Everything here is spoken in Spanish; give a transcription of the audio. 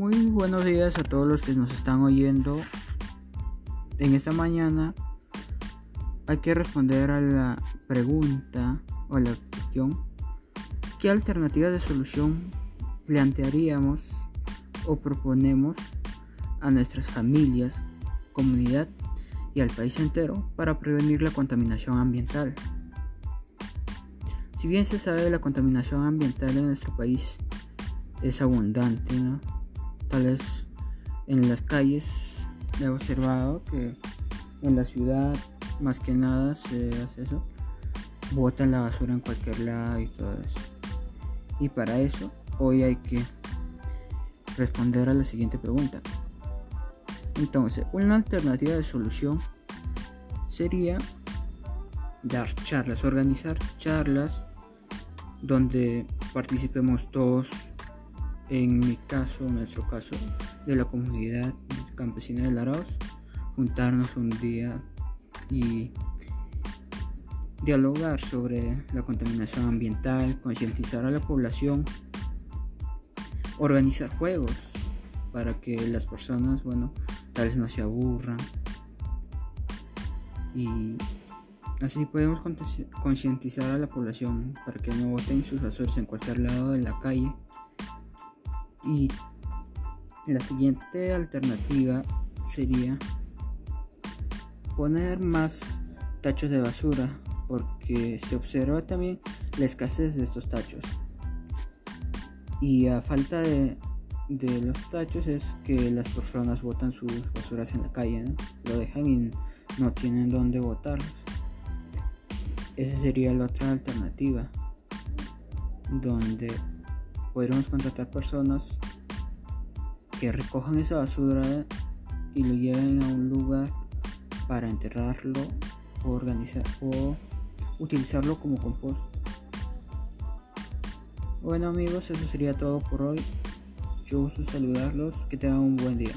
Muy buenos días a todos los que nos están oyendo. En esta mañana hay que responder a la pregunta o a la cuestión ¿qué alternativa de solución plantearíamos o proponemos a nuestras familias, comunidad y al país entero para prevenir la contaminación ambiental? Si bien se sabe la contaminación ambiental en nuestro país es abundante, ¿no? Tal vez en las calles he observado que en la ciudad más que nada se hace eso. Botan la basura en cualquier lado y todo eso. Y para eso hoy hay que responder a la siguiente pregunta. Entonces, una alternativa de solución sería dar charlas, organizar charlas donde participemos todos, en mi caso, nuestro caso, de la comunidad campesina de Laraos, juntarnos un día y dialogar sobre la contaminación ambiental, concientizar a la población, organizar juegos para que las personas, bueno, tal vez no se aburran y Así podemos concientizar a la población para que no boten sus basuras en cualquier lado de la calle. Y la siguiente alternativa sería poner más tachos de basura porque se observa también la escasez de estos tachos. Y a falta de, los tachos es que las personas botan sus basuras en la calle, lo dejan y no tienen dónde botarlos. Esa sería la otra alternativa, donde podríamos contratar personas que recojan esa basura y lo lleven a un lugar para enterrarlo o organizar o utilizarlo como compost. Bueno amigos, eso sería todo por hoy. Yo gusto saludarlos, que tengan un buen día.